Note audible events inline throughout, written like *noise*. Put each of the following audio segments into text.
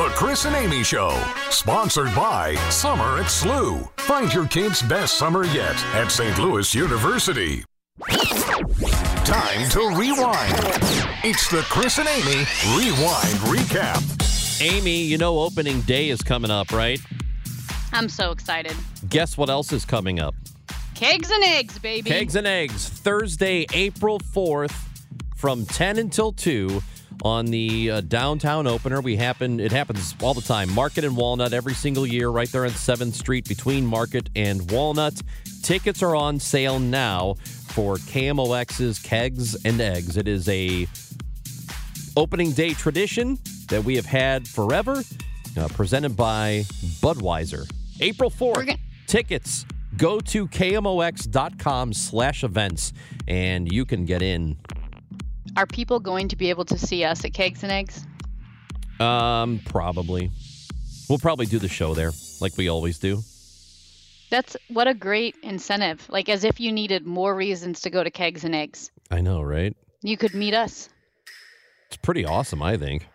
The Chris and Amy Show, sponsored by Summer at SLU. Find your kids' best summer yet at St. Louis University. Time to rewind. It's the Chris and Amy Rewind Recap. Amy, you know opening day is coming up, right? I'm so excited. Guess what else is coming up? Kegs and eggs, baby. Kegs and Eggs, Thursday, April 4th from 10 until 2 on the uh, downtown opener. We happen it happens all the time. Market and Walnut every single year right there on 7th Street between Market and Walnut. Tickets are on sale now for KMOX's Kegs and Eggs. It is a opening day tradition that we have had forever, uh, presented by Budweiser. April 4th. We're Tickets go to kmox.com slash events and you can get in Are people going to be able to see us at Kegs and Eggs? Um, probably. We'll probably do the show there, like we always do. That's what a great incentive. Like as if you needed more reasons to go to Kegs and Eggs. I know, right? You could meet us. It's pretty awesome, I think.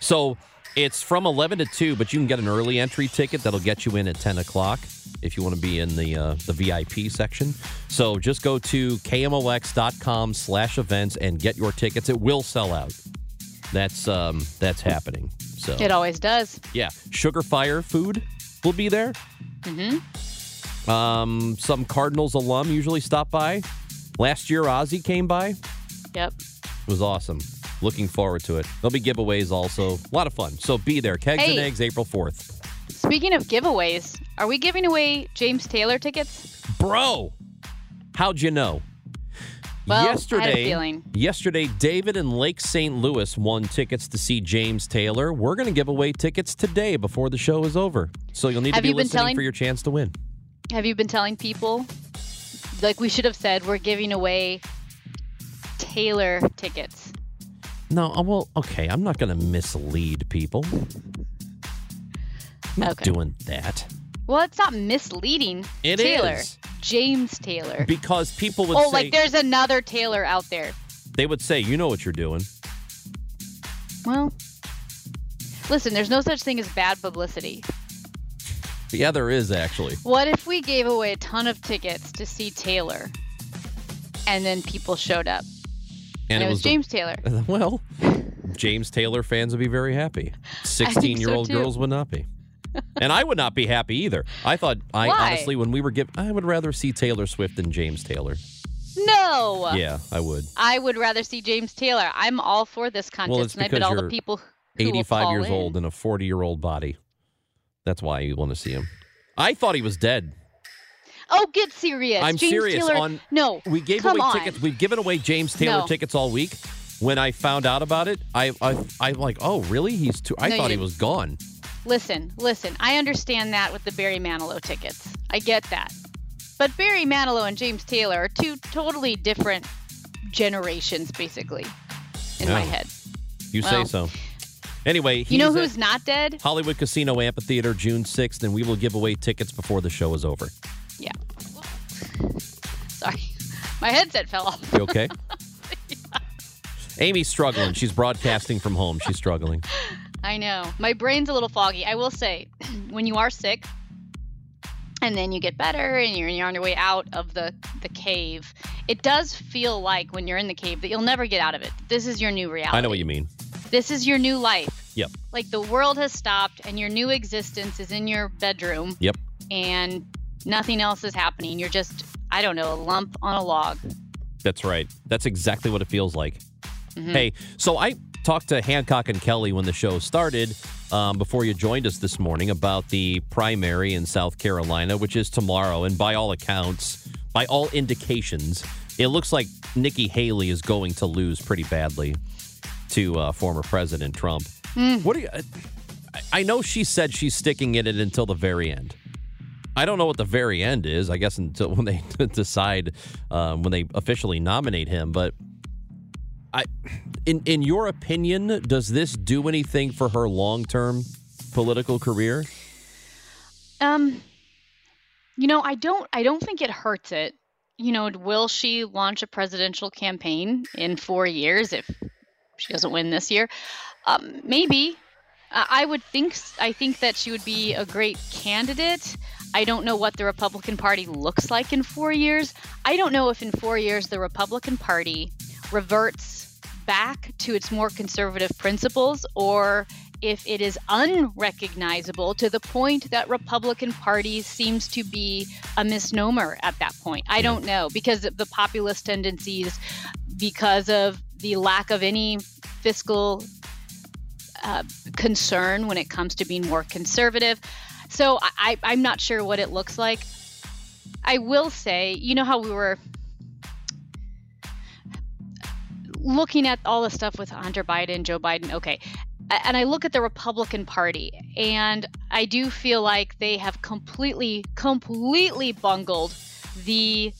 So it's from 11 to 2, but you can get an early entry ticket that'll get you in at 10 o'clock if you want to be in the uh, the VIP section. So just go to kmox.com slash events and get your tickets. It will sell out. That's um that's happening. So It always does. yeah, Sugar Fire Food will be there. Mm-hmm. Um, some Cardinals alum usually stop by. Last year, Ozzy came by. Yep. It was awesome. Looking forward to it. There'll be giveaways also. A lot of fun. So be there. Kegs and Eggs, April 4th. Speaking of giveaways, are we giving away James Taylor tickets? Bro, how'd you know? Well, I had a yesterday, yesterday, David in Lake St. Louis won tickets to see James Taylor. We're going to give away tickets today before the show is over. So you'll need Have to be listening telling- for your chance to win. Have you been telling people? Like we should have said, we're giving away Taylor tickets. No, uh, well, okay. I'm not going to mislead people. I'm not Okay. doing that. Well, it's not misleading. It Taylor. is. James Taylor. Because people would oh, say, like there's another Taylor out there. they would say, you know what you're doing. Well, listen, there's no such thing as bad publicity. Yeah, there is actually. What if we gave away a ton of tickets to see Taylor and then people showed up? And, it was, the- James Taylor. *laughs* Well, *laughs* James Taylor fans would be very happy. 16 year old too. girls would not be. And I would not be happy either. I thought, I Why? honestly, when we were given, I would rather see Taylor Swift than James Taylor. No. Yeah, I would. I would rather see James Taylor. I'm all for this contest, Well, it's and I bet all the people who will 85 years in. old and a 40 year old body. That's why you want to see him. I thought he was dead. Oh, get serious! I'm James serious. Taylor, On no, we gave away on. tickets. We've given away James Taylor No. tickets all week. When I found out about it, I I I'm like, oh really? He's too. I No, thought he was gone. Listen, listen. I understand that with the Barry Manilow tickets. I get that. But Barry Manilow and James Taylor are two totally different generations, basically, in my head. You Well, say so. Anyway, You know who's not dead? Hollywood Casino Amphitheater June 6th, and we will give away tickets before the show is over. Yeah. Sorry, my headset fell off. You okay? *laughs* Amy's struggling. She's broadcasting from home. She's struggling. I know. My brain's a little foggy. I will say, *clears throat* when you are sick and then you get better and you're, you're on your way out of the, the cave, it does feel like when you're in the cave that you'll never get out of it. This is your new reality. I know what you mean. This is your new life. Yep. Like the world has stopped and your new existence is in your bedroom Yep. and nothing else is happening. You're just, I don't know, a lump on a log. That's right. That's exactly what it feels like. Mm-hmm. Hey, so I talked to Hancock and Kelly when the show started um, before you joined us this morning about the primary in South Carolina, which is tomorrow. And by all accounts, by all indications, it looks like Nikki Haley is going to lose pretty badly. to uh, former President Trump. What do you? I- I know she said she's sticking in it until the very end. I don't know what the very end is. I guess until *laughs* when they *laughs* decide um, when they officially nominate him. But I, in in your opinion, does this do anything for her long term political career? Um, you know, I don't. I don't think it hurts it. You know, will she launch a presidential campaign in four years if she doesn't win this year? Um, maybe. I would think. I think that she would be a great candidate. I don't know what the Republican Party looks like in four years. I don't know if in four years the Republican Party reverts back to its more conservative principles or if it is unrecognizable to the point that Republican Party seems to be a misnomer at that point. I don't know because of the populist tendencies, because of the lack of any fiscal uh, concern when it comes to being more conservative. So I, I'm not sure what it looks like. I will say, you know how we were looking at all the stuff with Hunter Biden, Joe Biden. Okay. And I look at the Republican Party, and I do feel like they have completely, completely bungled the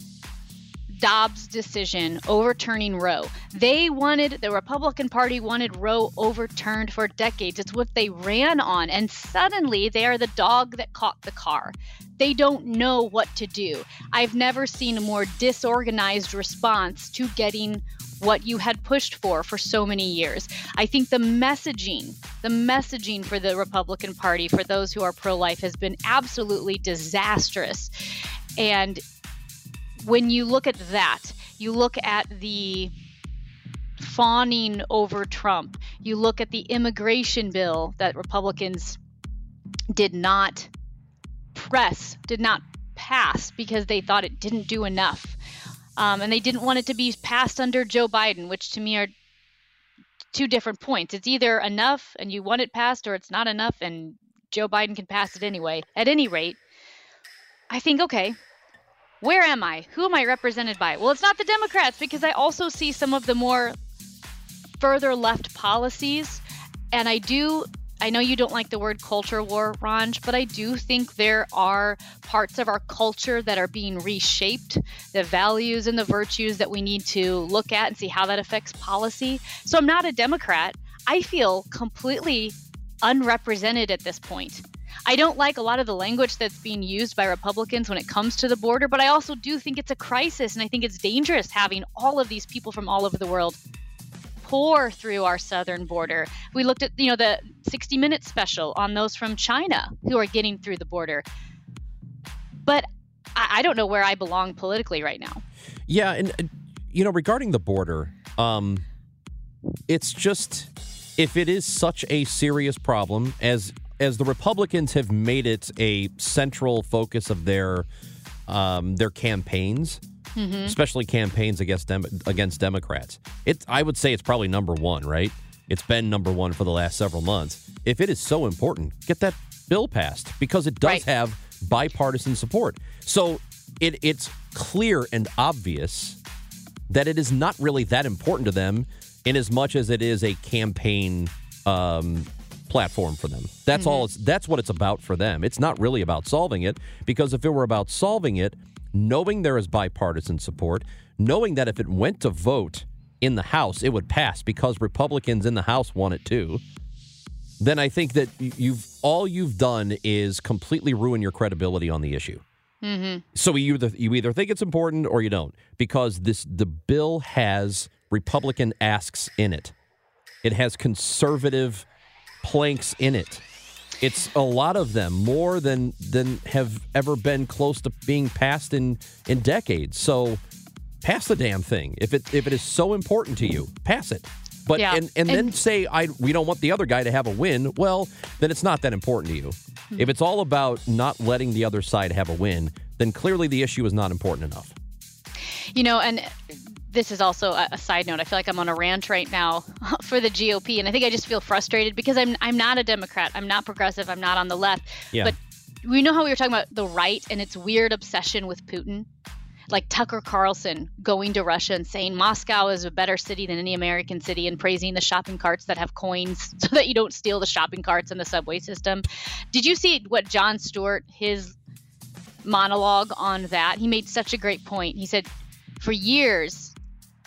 Dobbs decision overturning Roe. They wanted, the Republican Party wanted Roe overturned for decades. It's what they ran on. And suddenly they are the dog that caught the car. They don't know what to do. I've never seen a more disorganized response to getting what you had pushed for for so many years. I think the messaging, the messaging for the Republican Party, for those who are pro life, has been absolutely disastrous. And when you look at that, you look at the fawning over Trump, you look at the immigration bill that Republicans did not press, did not pass because they thought it didn't do enough. Um, and they didn't want it to be passed under Joe Biden, which to me are two different points. It's either enough and you want it passed, or it's not enough and Joe Biden can pass it anyway. At any rate, I think, okay, where am I? Who am I represented by? Well, it's not the Democrats because I also see some of the more further left policies. And I do, I know you don't like the word culture war, Ranj, but I do think there are parts of our culture that are being reshaped, the values and the virtues that we need to look at and see how that affects policy. So I'm not a Democrat. I feel completely unrepresented at this point. I don't like a lot of the language that's being used by Republicans when it comes to the border, but I also do think it's a crisis and I think it's dangerous having all of these people from all over the world pour through our southern border. We looked at, you know, the 60 minute special on those from China who are getting through the border. But I, I don't know where I belong politically right now. Yeah, and uh, you know, regarding the border, um, it's just if it is such a serious problem as as the Republicans have made it a central focus of their um, their campaigns, especially campaigns against dem- against Democrats. It's I would say it's probably number one, right? It's been number one for the last several months. If it is so important, get that bill passed because it does Right. have bipartisan support. So it it's clear and obvious that it is not really that important to them in as much as it is a campaign um, platform for them. That's all mm-hmm. it's that's what it's about for them. It's not really about solving it because if it were about solving it, knowing there is bipartisan support, knowing that if it went to vote in the House, it would pass because Republicans in the House want it too. Then I think that you've all you've done is completely ruin your credibility on the issue. Mm-hmm. So you either you either think it's important or you don't because this the bill has Republican asks in it. It has conservative planks in it. It's a lot of them, more than than have ever been close to being passed in in decades. So pass the damn thing. If it if it is so important to you, pass it. But Yeah, and, and then say I we don't want the other guy to have a win, well, then it's not that important to you. Hmm. If it's all about not letting the other side have a win, then clearly the issue is not important enough. You know, and this is also a, a side note. I feel like I'm on a rant right now *laughs* for the GOP, and I think I just feel frustrated because I'm I'm not a Democrat. I'm not progressive. I'm not on the left. Yeah. But we know how we were talking about the right and its weird obsession with Putin. like Tucker Carlson going to Russia and saying Moscow is a better city than any American city and praising the shopping carts that have coins *laughs* so that you don't steal the shopping carts in the subway system. Did you see what Jon Stewart, his monologue on that? He made such a great point. He said, for years,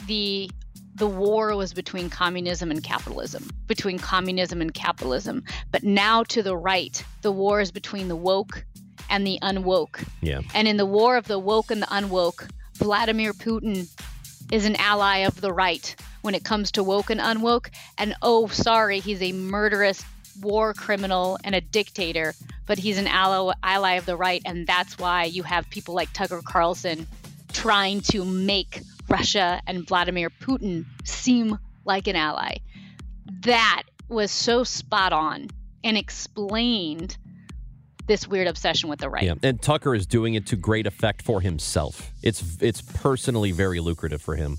the the war was between communism and capitalism, between communism and capitalism. But now to the right, the war is between the woke and the unwoke. Yeah. And in the war of the woke and the unwoke, Vladimir Putin is an ally of the right when it comes to woke and unwoke. And oh, sorry, he's a murderous war criminal and a dictator, but he's an ally, ally of the right. And that's why you have people like Tucker Carlson trying to make Russia and Vladimir Putin seem like an ally. That was so spot on and explained this weird obsession with the right. Yeah, and Tucker is doing it to great effect for himself. It's it's personally very lucrative for him.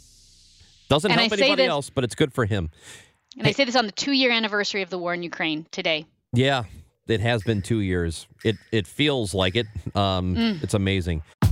Doesn't And help I anybody this- else, but it's good for him. And I say this on the two year anniversary of the war in Ukraine today. Yeah, it has been two years. It it feels like it. Um, Mm. It's amazing.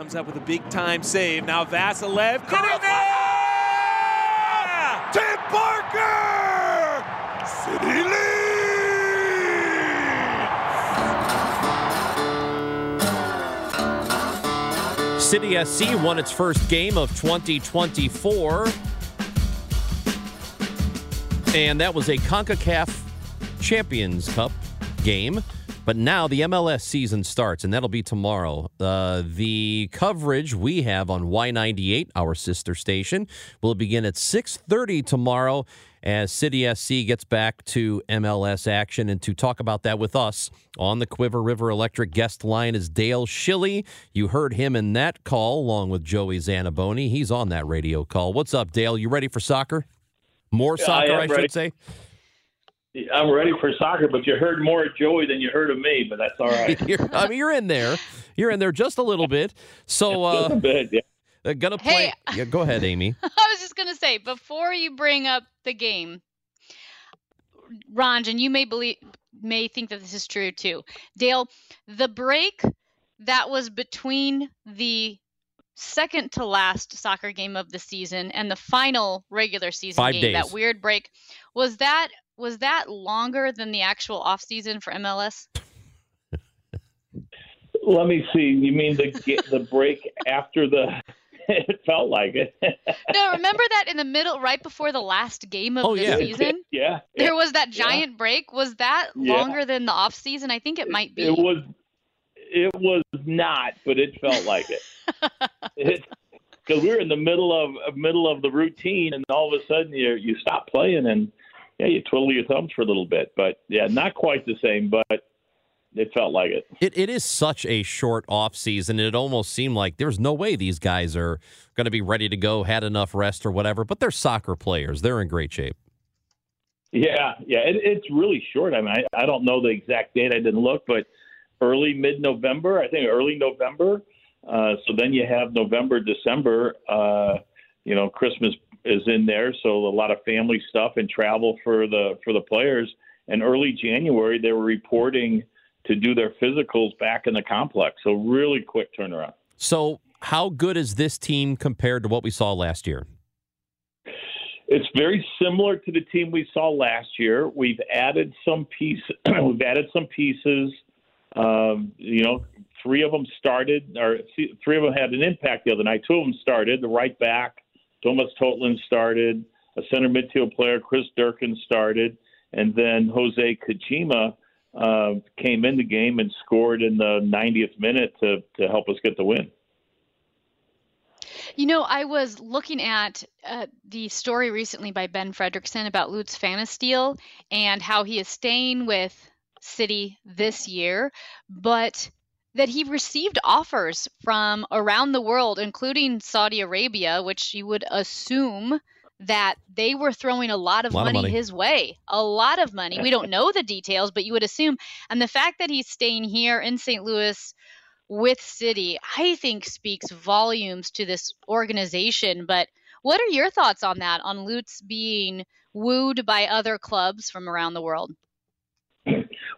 Comes up with a big time save. Now Vasilev getting there! Tim Parker! City lead! City SC won its first game of 2024. And that was a CONCACAF Champions Cup game. But now the MLS season starts, and that'll be tomorrow. Uh, the coverage we have on Y98, our sister station, will begin at 6.30 tomorrow as City SC gets back to MLS action. And to talk about that with us on the Cuivre River Electric guest line is Dale Schilly. You heard him in that call along with Joey Zanaboni. He's on that radio call. What's up, Dale? You ready for soccer? More soccer, I, am should ready. say. I'm ready for soccer, but you heard more of Joey than you heard of me, but that's all right. *laughs* You're, I mean, you're in there. You're in there just a little bit. So, Just *laughs* a uh, bit, yeah. uh, gonna play. Hey. *laughs* Yeah, go ahead, Amy. I was just gonna say before you bring up the game, Ronj, and you may believe may think that this is true too. Dale, the break that was between the second to last soccer game of the season and the final regular season Five game, days. that weird break, was that was that longer than the actual off season for MLS? Let me see. You mean the the break after the? *laughs* it felt like it. *laughs* No, remember that in the middle, right before the last game of Oh, the yeah. season? yeah, There was that giant break. Was that Yeah. longer than the off season? I think it might be. It was. It was not, but it felt like it. *laughs* Because we were in the middle of uh, middle of the routine, and all of a sudden you you stop playing, and yeah, you twiddle your thumbs for a little bit. But yeah, not quite the same, but it felt like it. It, it is such a short off season. It almost seemed like there's no way these guys are going to be ready to go, had enough rest or whatever. But they're soccer players. They're in great shape. Yeah, yeah, it, it's really short. I mean, I, I don't know the exact date. I didn't look, but early mid November, I think early November. Uh, so then you have November, December. Uh, you know, Christmas is in there, so a lot of family stuff and travel for the for the players. And early January, they were reporting to do their physicals back in the complex. So really quick turnaround. So, how good is this team compared to what we saw last year? It's very similar to the team we saw last year. We've added some piece. *clears throat* we've added some pieces. Um, you know, three of them started, or three of them had an impact the other night. Two of them started. The right back, Thomas Totland started. A center midfield player, Chris Durkin, started, and then Jose Kajima uh, came in the game and scored in the 90th minute to to help us get the win. You know, I was looking at uh, the story recently by Ben Frederickson about Lutz Pfannenstiel and how he is staying with City this year, but that he received offers from around the world, including Saudi Arabia, which you would assume that they were throwing a lot of, Lot of money, money. his way. A lot of money. We don't *laughs* know the details, but you would assume. And the fact that he's staying here in St. Louis with City, I think speaks volumes to this organization. But what are your thoughts on that, on Lutz being wooed by other clubs from around the world?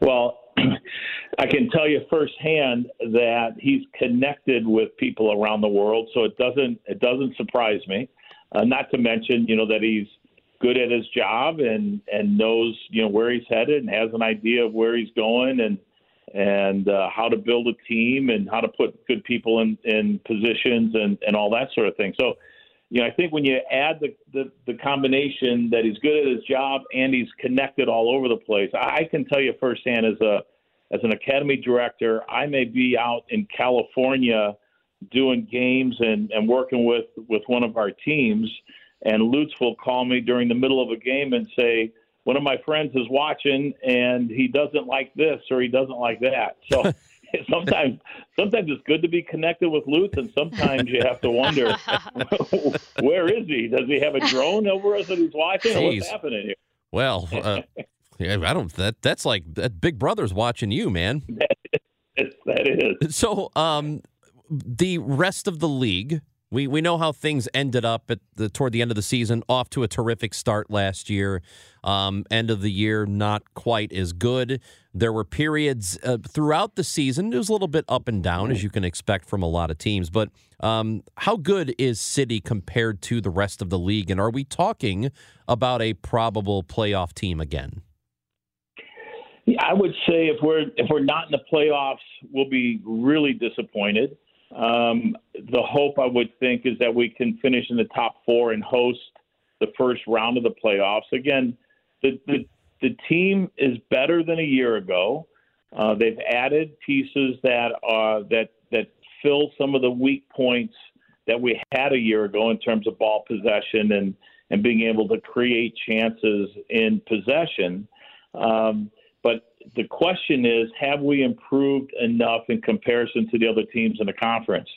Well, *clears throat* I can tell you firsthand that he's connected with people around the world, so it doesn't it doesn't surprise me. Uh, not to mention, you know, that he's good at his job and and knows you know where he's headed and has an idea of where he's going and and uh, how to build a team and how to put good people in in positions and and all that sort of thing. So. You know, I think when you add the, the, the combination that he's good at his job and he's connected all over the place, I can tell you firsthand as a as an academy director, I may be out in California doing games and, and working with, with one of our teams, and Lutz will call me during the middle of a game and say, one of my friends is watching and he doesn't like this or he doesn't like that. So *laughs* *laughs* sometimes sometimes it's good to be connected with Lutz and sometimes you have to wonder *laughs* where is he? Does he have a drone over us that he's watching or what's happening here? Well, uh, *laughs* I don't. That that's like that Big Brother's watching you, man. That is. So, um, the rest of the league, we we know how things ended up at the toward the end of the season. Off to a terrific start last year. Um, end of the year, not quite as good. There were periods uh, throughout the season. It was a little bit up and down, as you can expect from a lot of teams. But um, how good is City compared to the rest of the league? And are we talking about a probable playoff team again? Yeah, I would say if we're if we're not in the playoffs, we'll be really disappointed. Um, the hope I would think is that we can finish in the top four and host the first round of the playoffs. Again, the the, the team is better than a year ago. Uh, they've added pieces that are that that fill some of the weak points that we had a year ago in terms of ball possession and and being able to create chances in possession. Um, the question is, have we improved enough in comparison to the other teams in the conference?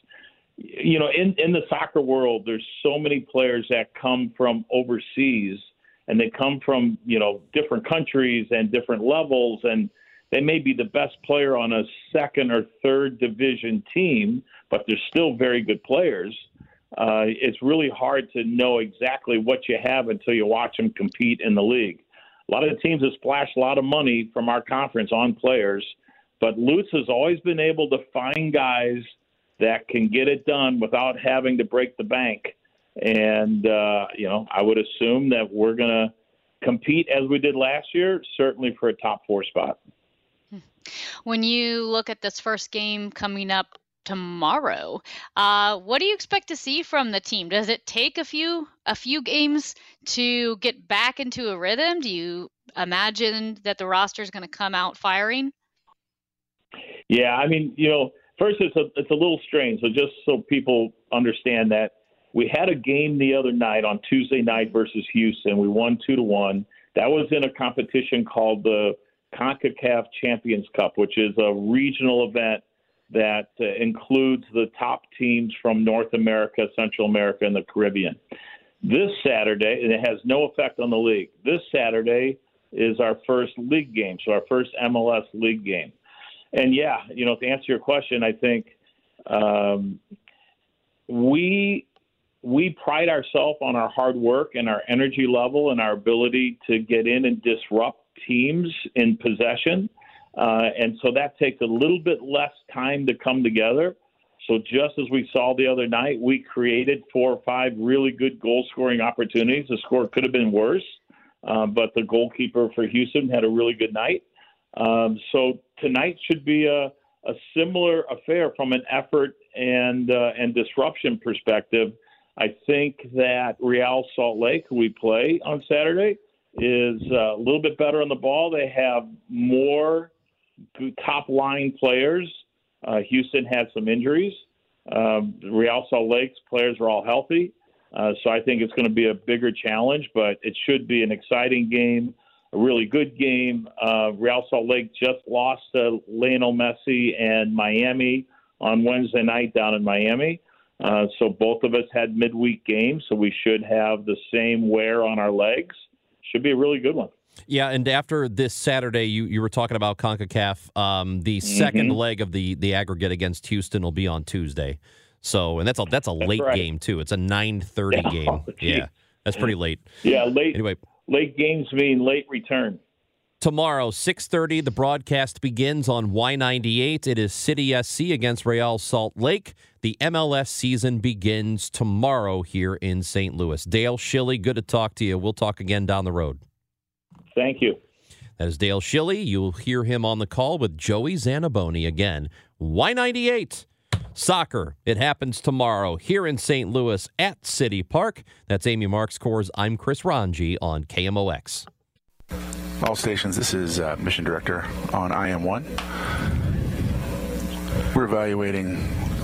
You know, in, in the soccer world, there's so many players that come from overseas and they come from, you know, different countries and different levels and they may be the best player on a second or third division team, but they're still very good players. Uh, it's really hard to know exactly what you have until you watch them compete in the league. A lot of the teams have splashed a lot of money from our conference on players, but Lutz has always been able to find guys that can get it done without having to break the bank. And, uh, you know, I would assume that we're going to compete as we did last year, certainly for a top four spot. When you look at this first game coming up tomorrow, uh, what do you expect to see from the team? Does it take a few a few games to get back into a rhythm? Do you imagine that the roster is going to come out firing? Yeah, I mean, you know, first it's a it's a little strange. So just so people understand that we had a game the other night on Tuesday night versus Houston. We won two to one. That was in a competition called the CONCACAF Champions Cup, which is a regional event that uh, includes the top teams from North America, Central America, and the Caribbean. This Saturday, and it has no effect on the league. This Saturday is our first league game, so our first MLS league game. And yeah, you know, to answer your question, I think um, we we pride ourselves on our hard work and our energy level and our ability to get in and disrupt teams in possession. Uh, and so that takes a little bit less time to come together. So just as we saw the other night, we created four or five really good goal scoring opportunities. The score could have been worse, uh, but the goalkeeper for Houston had a really good night. Um, so tonight should be a, a similar affair from an effort and uh, and disruption perspective. I think that Real Salt Lake, who we play on Saturday, is uh, a little bit better on the ball. They have more top line players. Uh, Houston had some injuries. Um, Real Salt Lake's players are all healthy. Uh, so I think it's going to be a bigger challenge, but it should be an exciting game. a really good game. Uh, Real Salt Lake just lost to Lionel Messi and Miami on Wednesday night down in Miami. Uh, so both of us had midweek games, so we should have the same wear on our legs. Should be a really good one. Yeah, and after this Saturday, you, you were talking about CONCACAF. Um, the Mm-hmm. 2nd leg of the the aggregate against Houston will be on Tuesday. So, and that's a that's a late right. game too. It's a nine thirty *laughs* Oh, game. gee. Yeah, that's pretty late. Yeah, late Anyway, late games mean late return. tomorrow 6.30 the broadcast begins on y98 it is city sc against real salt lake the mls season begins tomorrow here in st louis dale schilly good to talk to you we'll talk again down the road Thank you. that is dale schilly you'll hear him on the call with joey zanaboni again y98 Soccer, it happens tomorrow here in St. Louis at City Park. That's Amy Marxkors. I'm Chris Ranji on KMOX. All stations, this is uh, Mission Director on IM1. We're evaluating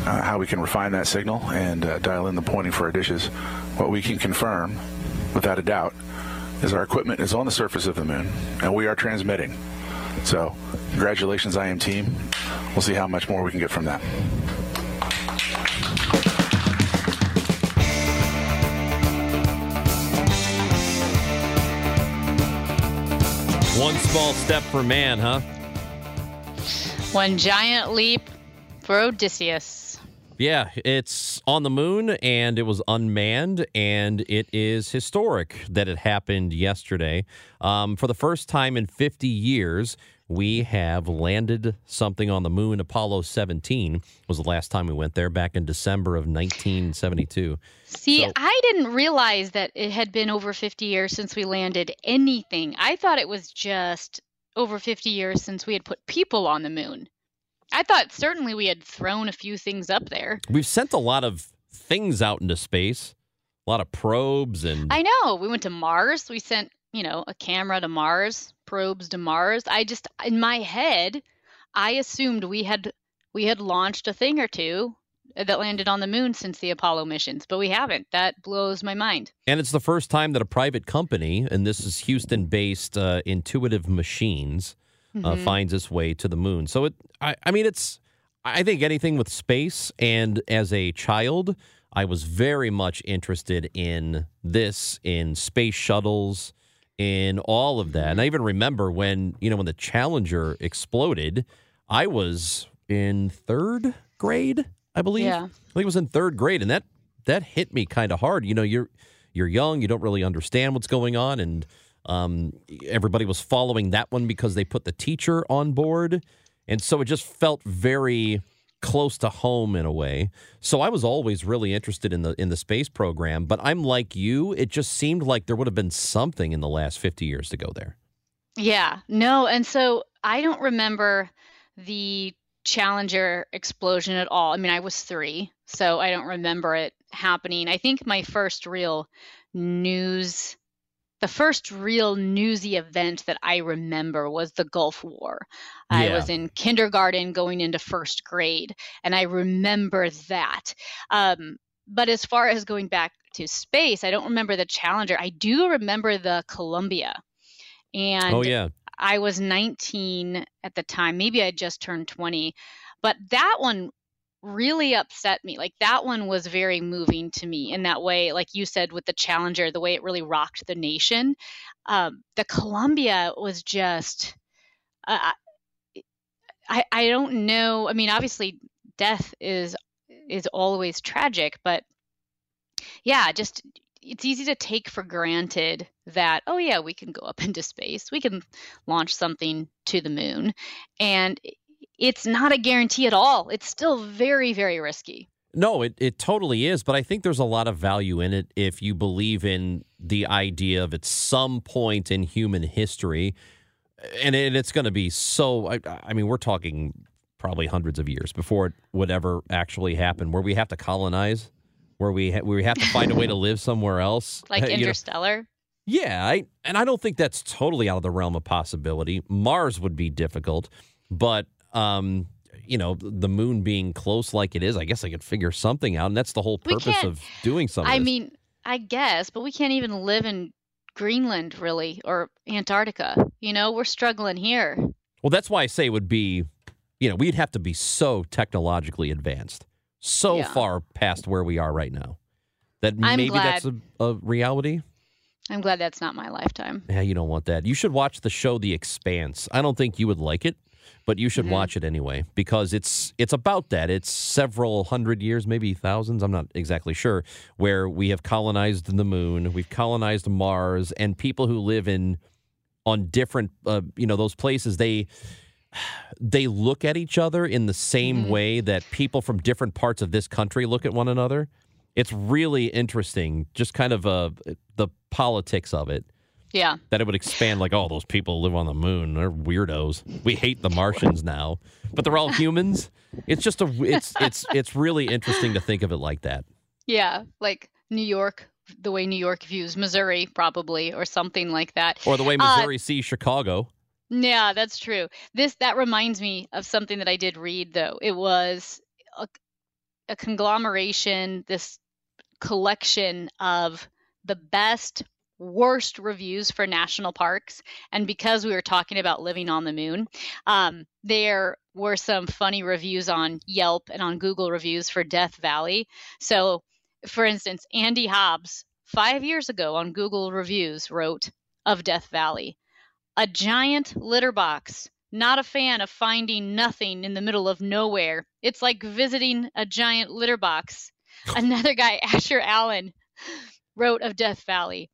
uh, how we can refine that signal and uh, dial in the pointing for our dishes. What we can confirm, without a doubt, is our equipment is on the surface of the moon and we are transmitting. So, congratulations, IM team. We'll see how much more we can get from that. One small step for man, huh? One giant leap for Odysseus. Yeah, it's on the moon and it was unmanned, and it is historic that it happened yesterday. Um, for the first time in 50 years, we have landed something on the moon. Apollo 17 was the last time we went there back in December of 1972. See, So- I didn't realize that it had been over 50 years since we landed anything. I thought it was just over 50 years since we had put people on the moon. I thought certainly we had thrown a few things up there. We've sent a lot of things out into space, a lot of probes and I know. We went to Mars. We sent, you know, a camera to Mars, probes to Mars. I just in my head, I assumed we had we had launched a thing or two that landed on the moon since the Apollo missions, but we haven't. That blows my mind. And it's the first time that a private company, and this is Houston based uh, Intuitive Machines, uh, Mhm. finds its way to the moon. So it, I, I mean, it's, I think anything with space. And as a child, I was very much interested in this, in space shuttles, in all of that. And I even remember when, you know, when the Challenger exploded, I was in third grade, I believe. Yeah. I think it was in third grade, and that that hit me kind of hard. You know, you're you're young, you don't really understand what's going on, and um, everybody was following that one because they put the teacher on board, and so it just felt very close to home in a way. So I was always really interested in the in the space program, but I'm like you. It just seemed like there would have been something in the last 50 years to go there. Yeah, no, and so I don't remember the Challenger explosion at all. I mean, I was three, so I don't remember it happening. I think my first real news, the first real newsy event that I remember was the Gulf War. I was in kindergarten going into first grade, and I remember that. Um, but as far as going back to space, I don't remember the Challenger. I do remember the Columbia. And oh yeah, I was 19 at the time. Maybe I just turned 20. But that one really upset me. Like that one was very moving to me in that way. Like you said with the Challenger, the way it really rocked the nation. Um, the Columbia was just. Uh, I I don't know. I mean, obviously, death is is always tragic, but yeah, just it's easy to take for granted that oh yeah we can go up *laughs* into space we can launch something to the moon and it's not a guarantee at all it's still very very risky No, it, it totally is, but I think there's a lot of value in it if you believe in the idea of at some point in human history, and, it, it's going to be so. I, I mean, we're talking probably hundreds of years before it would ever actually happen, where we have to colonize, where we ha- we have to find a way to live somewhere else, *laughs* like You know, interstellar yeah, I and I don't think that's totally out of the realm of possibility. Mars would be difficult, but um, you know, the moon being close like it is, I guess I could figure something out, and that's the whole purpose of doing something. i mean i guess but we can't even live in Greenland, really, or Antarctica. You know, we're struggling here. Well, that's why I say it would be, you know, we'd have to be so technologically advanced, so Yeah. far past where we are right now, that I'm maybe that's a, a reality. I'm glad that's not my lifetime. Yeah, you don't want that. You should watch the show The Expanse. I don't think you would like it, but you should Mhm. watch it anyway because it's it's about that. It's several hundred years, maybe thousands, I'm not exactly sure, where we have colonized the moon, we've colonized Mars, and people who live in on different uh, you know those places they they look at each other in the same Mhm. way that people from different parts of this country look at one another. It's really interesting, just kind of uh, the politics of it Yeah. that it would expand like, oh, those people live on the moon. They're weirdos. We hate the Martians now, but they're all *laughs* humans. It's just a, it's, it's, it's really interesting to think of it like that. Yeah. Like New York, the way New York views Missouri, probably, or something like that. Or the way Uh, Missouri sees Chicago. Yeah, that's true. This that reminds me of something that I did read though. It was a, a conglomeration, this collection of the best worst reviews for national parks and because we were talking about living on the moon um, there were some funny reviews on yelp and on google reviews for death valley so for instance andy hobbs five years ago on google reviews wrote of death valley a giant litter box. Not a fan of finding nothing in the middle of nowhere. It's like visiting a giant litter box. *laughs* Another guy, Asher Allen, wrote of Death Valley.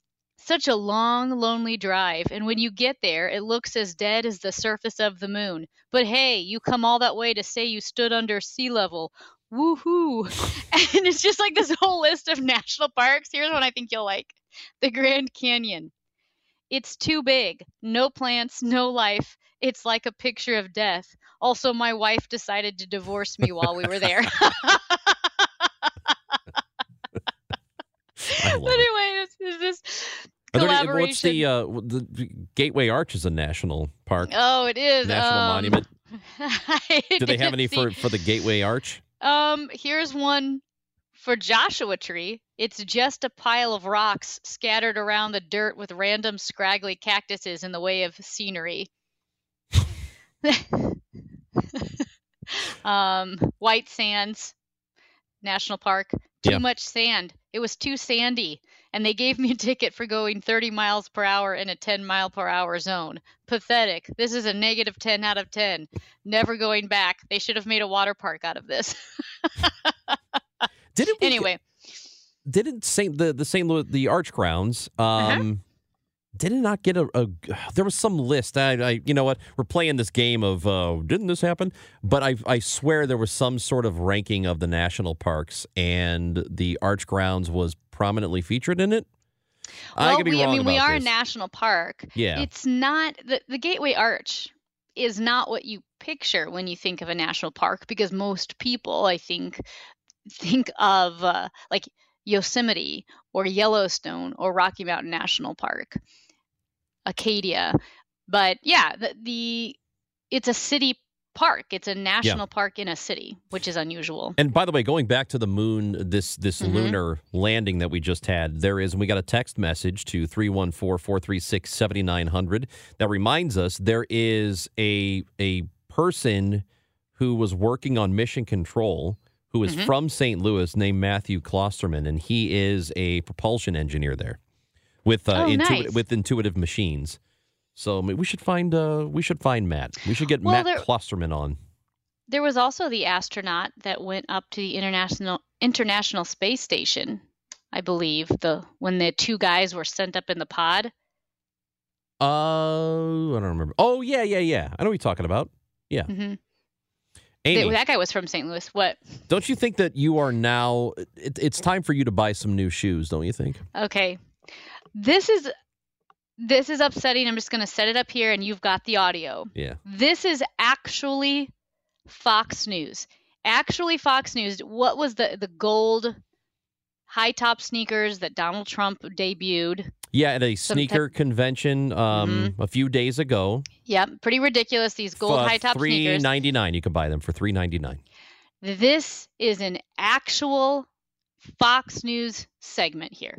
Such a long, lonely drive, and when you get there, it looks as dead as the surface of the moon. But hey, you come all that way to say you stood under sea level. Woohoo! *laughs* And it's just like this whole list of national parks. Here's one I think you'll like the Grand Canyon. It's too big. No plants, no life. It's like a picture of death. Also, my wife decided to divorce me while we were there. *laughs* *laughs* It. anyway, this is this There any- what's the, uh, the the Gateway Arch is a national park, oh, it is national um, monument. *laughs* Do they have any see- for, for the Gateway Arch? Um, here's one for Joshua Tree. It's just a pile of rocks scattered around the dirt with random scraggly cactuses in the way of scenery. *laughs* um, White Sands National Park. Too Yeah. much sand. It was too sandy. And they gave me a ticket for going 30 miles per hour in a 10 mile per hour zone. Pathetic. This is a negative 10 out of 10. Never going back. They should have made a water park out of this. Didn't we, *laughs* anyway, didn't Saint the the St. Louis the Arch Grounds um Uh-huh. did it not get a, a there was some list I, I you know what we're playing this game of uh didn't this happen but I I swear there was some sort of ranking of the national parks and the Arch Grounds was prominently featured in it. I well, could be we, I wrong mean, we are a national park. Yeah. It's not the, the Gateway Arch is not what you picture when you think of a national park because most people, I think, think of uh, like Yosemite or Yellowstone or Rocky Mountain National Park, Acadia. But yeah, the, the it's a city park. It's a national park in a city, which is unusual. And by the way, going back to the moon, this this Mhm. lunar landing that we just had, there is, and we got a text message to 314 436 7900 that reminds us there is a, a person who was working on mission control who is Mhm. from St. Louis named Matthew Klosterman, and he is a propulsion engineer there with, uh, Oh, Intuit- nice. with intuitive machines. So I mean, we should find uh, we should find Matt. We should get Well, Matt there- Klosterman on. There was also the astronaut that went up to the international International Space Station, I believe, the when the two guys were sent up in the pod. Uh, I don't remember. Oh yeah, yeah, yeah. I know what you're talking about. Yeah, hmm Amy. that guy was from St. Louis. What? don't you think that you are now? It, it's time for you to buy some new shoes, don't you think? Okay. This is this is upsetting. I'm just going to set it up here and you've got the audio. Yeah. This is actually Fox News. Actually Fox News. What was the the gold high top sneakers that Donald Trump debuted? Yeah, at a type- sneaker convention um, a few days ago. Yep, pretty ridiculous these gold high top sneakers. ninety nine. You can buy them for three ninety nine. This is an actual Fox News segment here.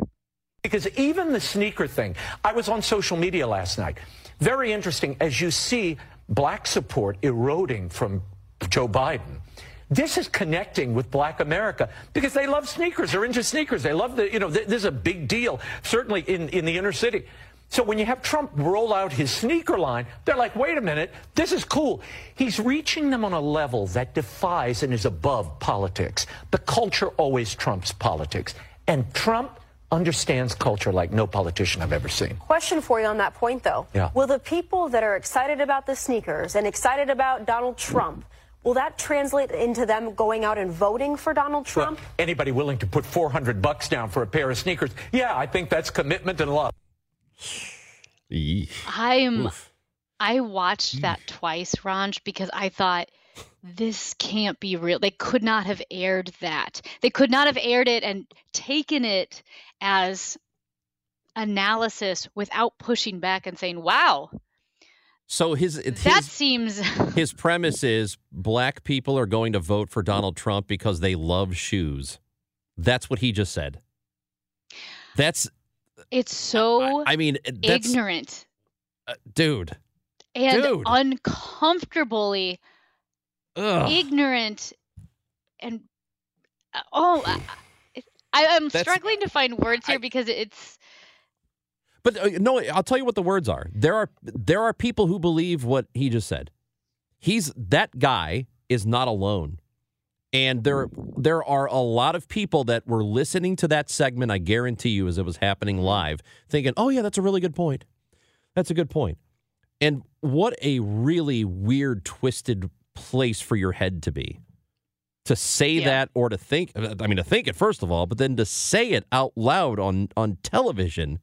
Because even the sneaker thing, I was on social media last night. Very interesting as you see black support eroding from Joe Biden. This is connecting with black America because they love sneakers. They're into sneakers. They love the, you know, th- this is a big deal, certainly in, in the inner city. So when you have Trump roll out his sneaker line, they're like, wait a minute, this is cool. He's reaching them on a level that defies and is above politics. The culture always trumps politics. And Trump understands culture like no politician I've ever seen. Question for you on that point, though. Yeah. Will the people that are excited about the sneakers and excited about Donald Trump, will that translate into them going out and voting for Donald Trump? Well, anybody willing to put 400 bucks down for a pair of sneakers? Yeah, I think that's commitment and love. I'm. I watched that twice, Ranj, because I thought this can't be real. They could not have aired that. They could not have aired it and taken it as analysis without pushing back and saying, "Wow, So his his, that seems." *laughs* his premise is black people are going to vote for Donald Trump because they love shoes. That's what he just said. That's It's so I mean that's ignorant uh, dude. and dude. uncomfortably Ugh. ignorant and uh, oh I, I, I'm That's- struggling to find words here because it's But uh, no, I'll tell you what the words are. There are there are people who believe what he just said. He's that guy is not alone. And there there are a lot of people that were listening to that segment, I guarantee you, as it was happening live, thinking, "Oh yeah, that's a really good point. That's a good point." And what a really weird twisted place for your head to be. To say Yeah. that or to think I mean to think it first of all, but then to say it out loud on on television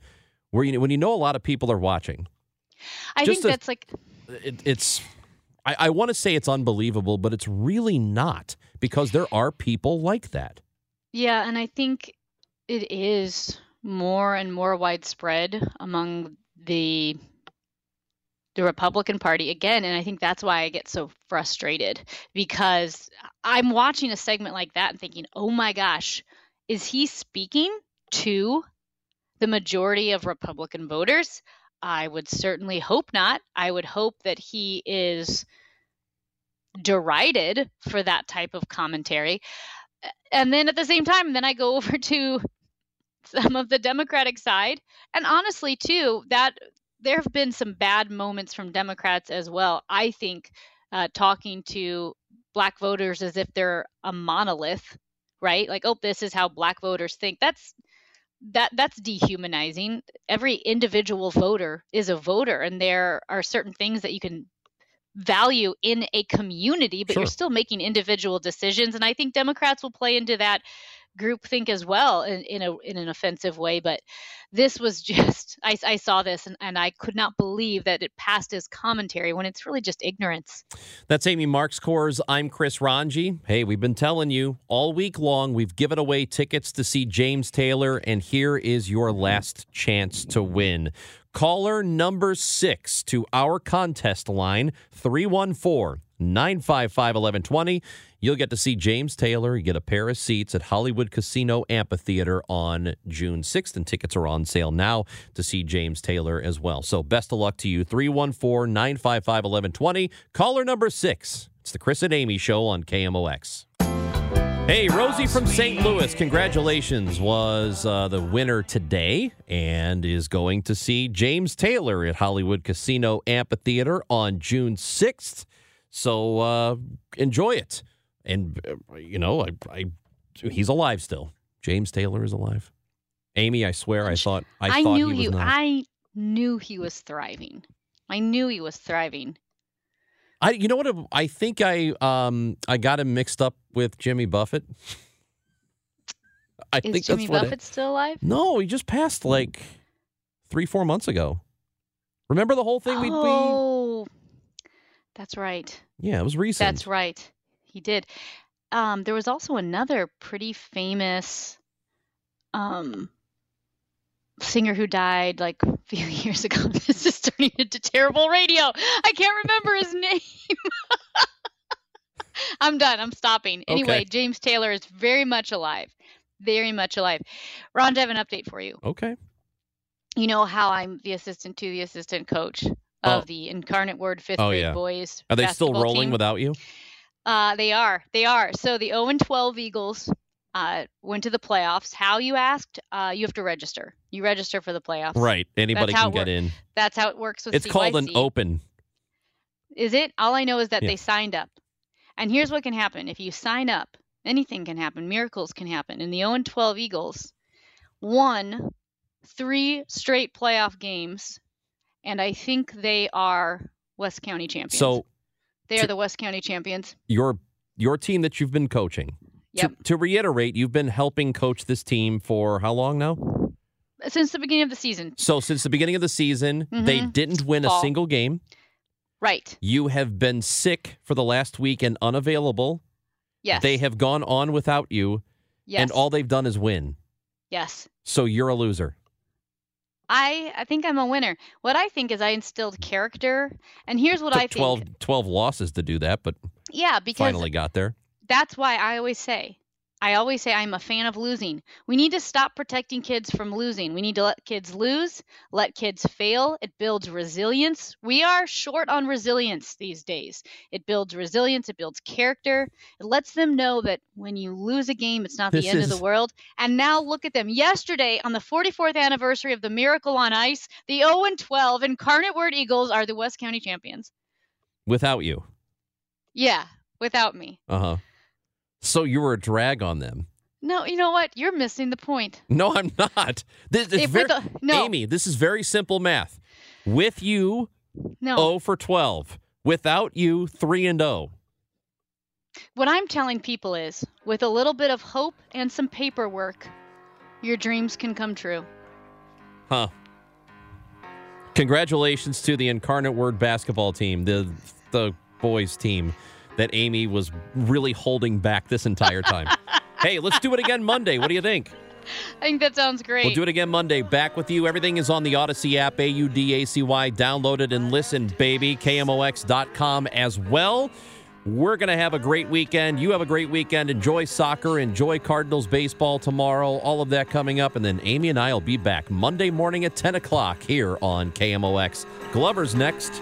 where you when you know a lot of people are watching. I think a- that's like It, it's I, I want to say it's unbelievable, but it's really not because there are people like that. yeah, and I think it is more and more widespread among the the Republican Party again, and I think that's why I get so frustrated because I'm watching a segment like that and thinking, "Oh my gosh, is he speaking to the majority of Republican voters?" I would certainly hope not. I would hope that he is derided for that type of commentary. And then at the same time, then I go *laughs* over to some of the Democratic side. And honestly, too, that there have been some bad moments from Democrats as well. I think uh, talking to black voters as if they're a monolith, right? Like, oh, this is how black voters think. That's that that's dehumanizing. Every individual voter is a voter, and there are certain things that you can value in a community, but you're still making individual decisions. And I think Democrats will play into that groupthink as well in, in a in an offensive way. But this was *laughs* just I, I saw this and, and I could not believe that it passed as commentary when it's really just ignorance. That's Amy Marxkors. I'm Chris Ranji. Hey, we've been telling you all week long we've given away tickets to see James Taylor, and here is your last chance to win. Caller number six to our contest line 314 955 1120. You'll get to see James Taylor. You get a pair of seats at Hollywood Casino Amphitheater on June 6th, and tickets are on sale now to see James Taylor as well. So best of luck to you. 314 955 1120. Caller number six. It's the Chris and Amy Show on KMOX. Hey, Rosie from St. Louis, congratulations, was uh, the winner today and is going to see James Taylor at Hollywood Casino Amphitheater on June 6th. So uh, enjoy it. And, uh, you know, I, I, he's alive still. James Taylor is alive. Amy, I swear, I thought I, I, thought knew he was not. I knew he was thriving. I knew he was thriving. I, you know what? I think I, um, I got him mixed up with Jimmy Buffett. I Is think Jimmy that's what. it- still alive? No, he just passed like three, four months ago. Remember the whole thing? We, we oh, that's right. yeah, it was recent. That's right. He did. Um, there was also another pretty famous um, singer who died like a few *laughs* years ago. This is turning into terrible radio. I can't remember his name. *laughs* I'm done. I'm stopping. Anyway, Okay. James Taylor is very much alive. Very much alive. Ron, I have an update for you. Okay. you know how I'm the assistant to the assistant coach of Oh. the Incarnate Word fifth Oh, grade yeah. boys. Are they still rolling team. without you? Uh, they are. They are. So the 0 and 12 Eagles uh, went to the playoffs. How you asked? Uh, you have to register. You register for the playoffs. Right. Anybody That's can get works. in. That's how it works with It's called an open. Is it? All I know is that Yeah. they signed up. And here's what can happen. If you sign up, anything can happen. Miracles can happen. And the 0 and 12 Eagles won three straight playoff games, and I think they are West County champions. So they are the West County champions. your your team that you've been coaching. Yep. To, to reiterate, you've been helping coach this team for how long now? Since the beginning of the season. So since the beginning of the season, they Mhm. didn't win a single game. Right. You have been sick for the last week and unavailable. Yes. They have gone on without you, Yes. and all they've done is win. yes. So you're a loser. I I think I'm a winner. What I think is I instilled character, and here's what I think. 12, 12 losses to do that, but yeah, because finally got there. That's why I always say, I always say I'm a fan of losing. We need to stop protecting kids from losing. We need to let kids lose, let kids fail. It builds resilience. We are short on resilience these days. It builds resilience, it builds character. It lets them know that when you lose a game, it's not This the end is- of the world. And now look at them. Yesterday, on the 44th anniversary of the Miracle on Ice, the 0 and 12 Incarnate Word Eagles are the West County champions. Without you. Yeah, without me. Uh huh. So you were a drag on them. No, you know what? You're missing the point. No, I'm not. This is very, a- no. Amy, this is very simple math. With you, No. 0 for 12. Without you, 3 and oh. 0. What I'm telling people is with a little bit of hope and some paperwork, your dreams can come true. Huh. Congratulations to the Incarnate Word basketball team, the the boys team that Amy was really holding back this entire time. *laughs* hey, let's do it again Monday. What do you think? I think that sounds great. We'll do it again Monday. Back with you. Everything is on the Audacy app, A U D A C Y. Download it and listen, baby. KMOX.com as well. We're going to have a great weekend. You have a great weekend. Enjoy soccer. Enjoy Cardinals baseball tomorrow. All of that coming up. And then Amy and I will be back Monday morning at 10 o'clock here on KMOX. Glover's next.